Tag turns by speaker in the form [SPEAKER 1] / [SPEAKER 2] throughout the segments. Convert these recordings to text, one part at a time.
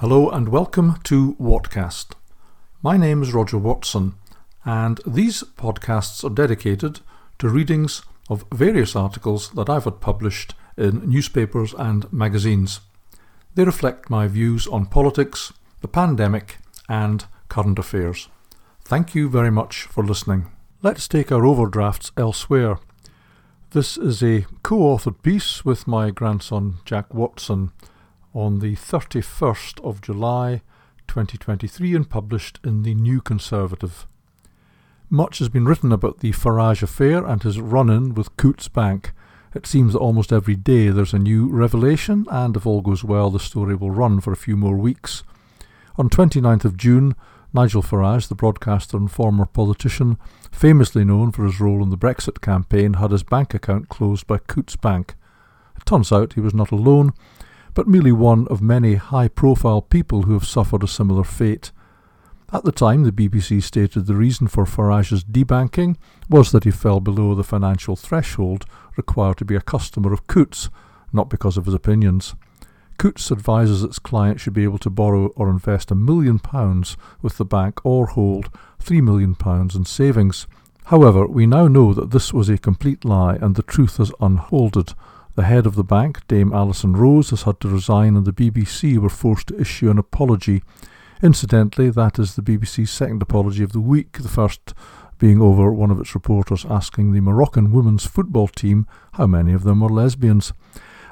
[SPEAKER 1] Hello and welcome to Whatcast. My name is Roger Watson, and these podcasts are dedicated to readings of various articles that I've had published in newspapers and magazines. They reflect my views on politics, the pandemic, and current affairs. Thank you very much for listening. Let's take our overdrafts elsewhere. This is a co authored piece with my grandson Jack Watson on the 31st of July 2023 and published in the New Conservative. Much has been written about the Farage affair and his run in with Coutts Bank. It seems that almost every day there's a new revelation, and if all goes well, the story will run for a few more weeks. On 29th of June, Nigel Farage, the broadcaster and former politician, famously known for his role in the Brexit campaign, had his bank account closed by Coutts Bank. It turns out he was not alone, but merely one of many high profile people who have suffered a similar fate. At the time, the BBC stated the reason for Farage's debanking was that he fell below the financial threshold required to be a customer of Coutts, not because of his opinions. Coutts advises its client should be able to borrow or invest a million pounds with the bank or hold three million pounds in savings. However, we now know that this was a complete lie and the truth has unfolded. The head of the bank, Dame Alison Rose, has had to resign, and the BBC were forced to issue an apology. Incidentally, that is the BBC's second apology of the week, the first being over one of its reporters asking the Moroccan women's football team how many of them were lesbians.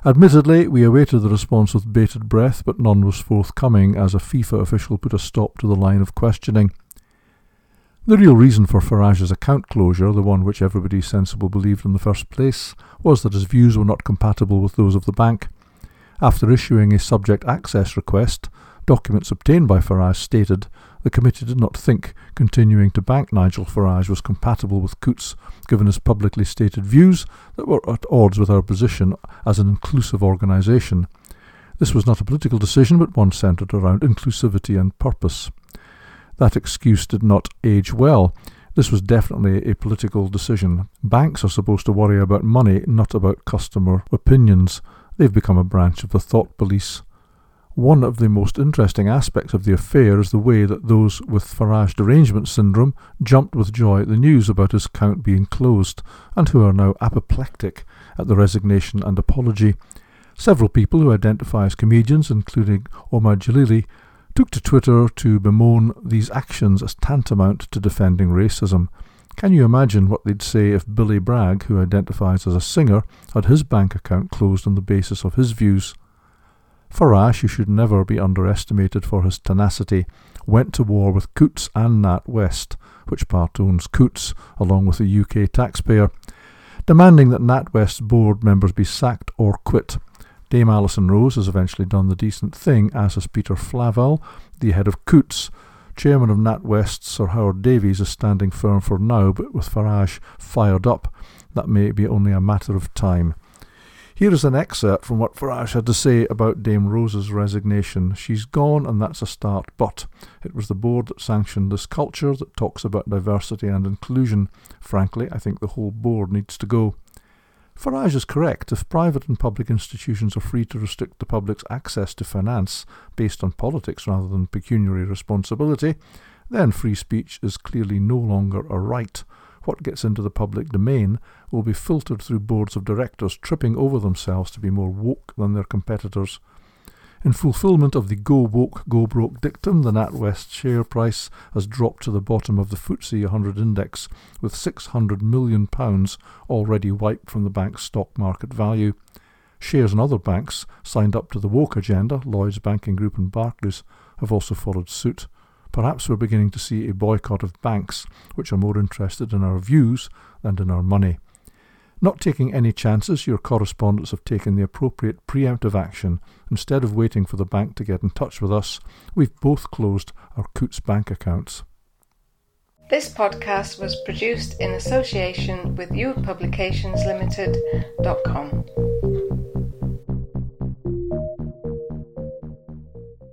[SPEAKER 1] Admittedly, we awaited the response with bated breath, but none was forthcoming as a FIFA official put a stop to the line of questioning. The real reason for Farage's account closure, the one which everybody sensible believed in the first place, was that his views were not compatible with those of the bank. After issuing a subject access request, documents obtained by Farage stated the committee did not think continuing to bank Nigel Farage was compatible with Coutts, given his publicly stated views that were at odds with our position as an inclusive organisation. This was not a political decision, but one centred around inclusivity and purpose. That excuse did not age well. This was definitely a political decision. Banks are supposed to worry about money, not about customer opinions. They've become a branch of the thought police. One of the most interesting aspects of the affair is the way that those with Farage derangement syndrome jumped with joy at the news about his account being closed, and who are now apoplectic at the resignation and apology. Several people who identify as comedians, including Omid Djalili, took to Twitter to bemoan these actions as tantamount to defending racism. Can you imagine what they'd say if Billy Bragg, who identifies as a singer, had his bank account closed on the basis of his views? Farage, who should never be underestimated for his tenacity, went to war with Coutts and Nat West, which part owns Coutts, along with the UK taxpayer, demanding that NatWest's board members be sacked or quit. Dame Alison Rose has eventually done the decent thing, as has Peter Flavel, the head of Coutts. Chairman of NatWest, Sir Howard Davies, is standing firm for now, but with Farage fired up, that may be only a matter of time. Here is an excerpt from what Farage had to say about Dame Rose's resignation. She's gone, and that's a start, but it was the board that sanctioned this culture that talks about diversity and inclusion. Frankly, I think the whole board needs to go. Farage is correct. If private and public institutions are free to restrict the public's access to finance based on politics rather than pecuniary responsibility, then free speech is clearly no longer a right. What gets into the public domain will be filtered through boards of directors tripping over themselves to be more woke than their competitors. In fulfillment of the go woke, go broke dictum, the NatWest share price has dropped to the bottom of the FTSE 100 index, with £600 million already wiped from the bank's stock market value. Shares in other banks signed up to the woke agenda, Lloyds Banking Group and Barclays, have also followed suit. Perhaps we're beginning to see a boycott of banks, which are more interested in our views than in our money. Not taking any chances, your correspondents have taken the appropriate preemptive action. Instead of waiting for the bank to get in touch with us, we've both closed our Coutts bank accounts.
[SPEAKER 2] This podcast was produced in association with youthpublicationslimited.com.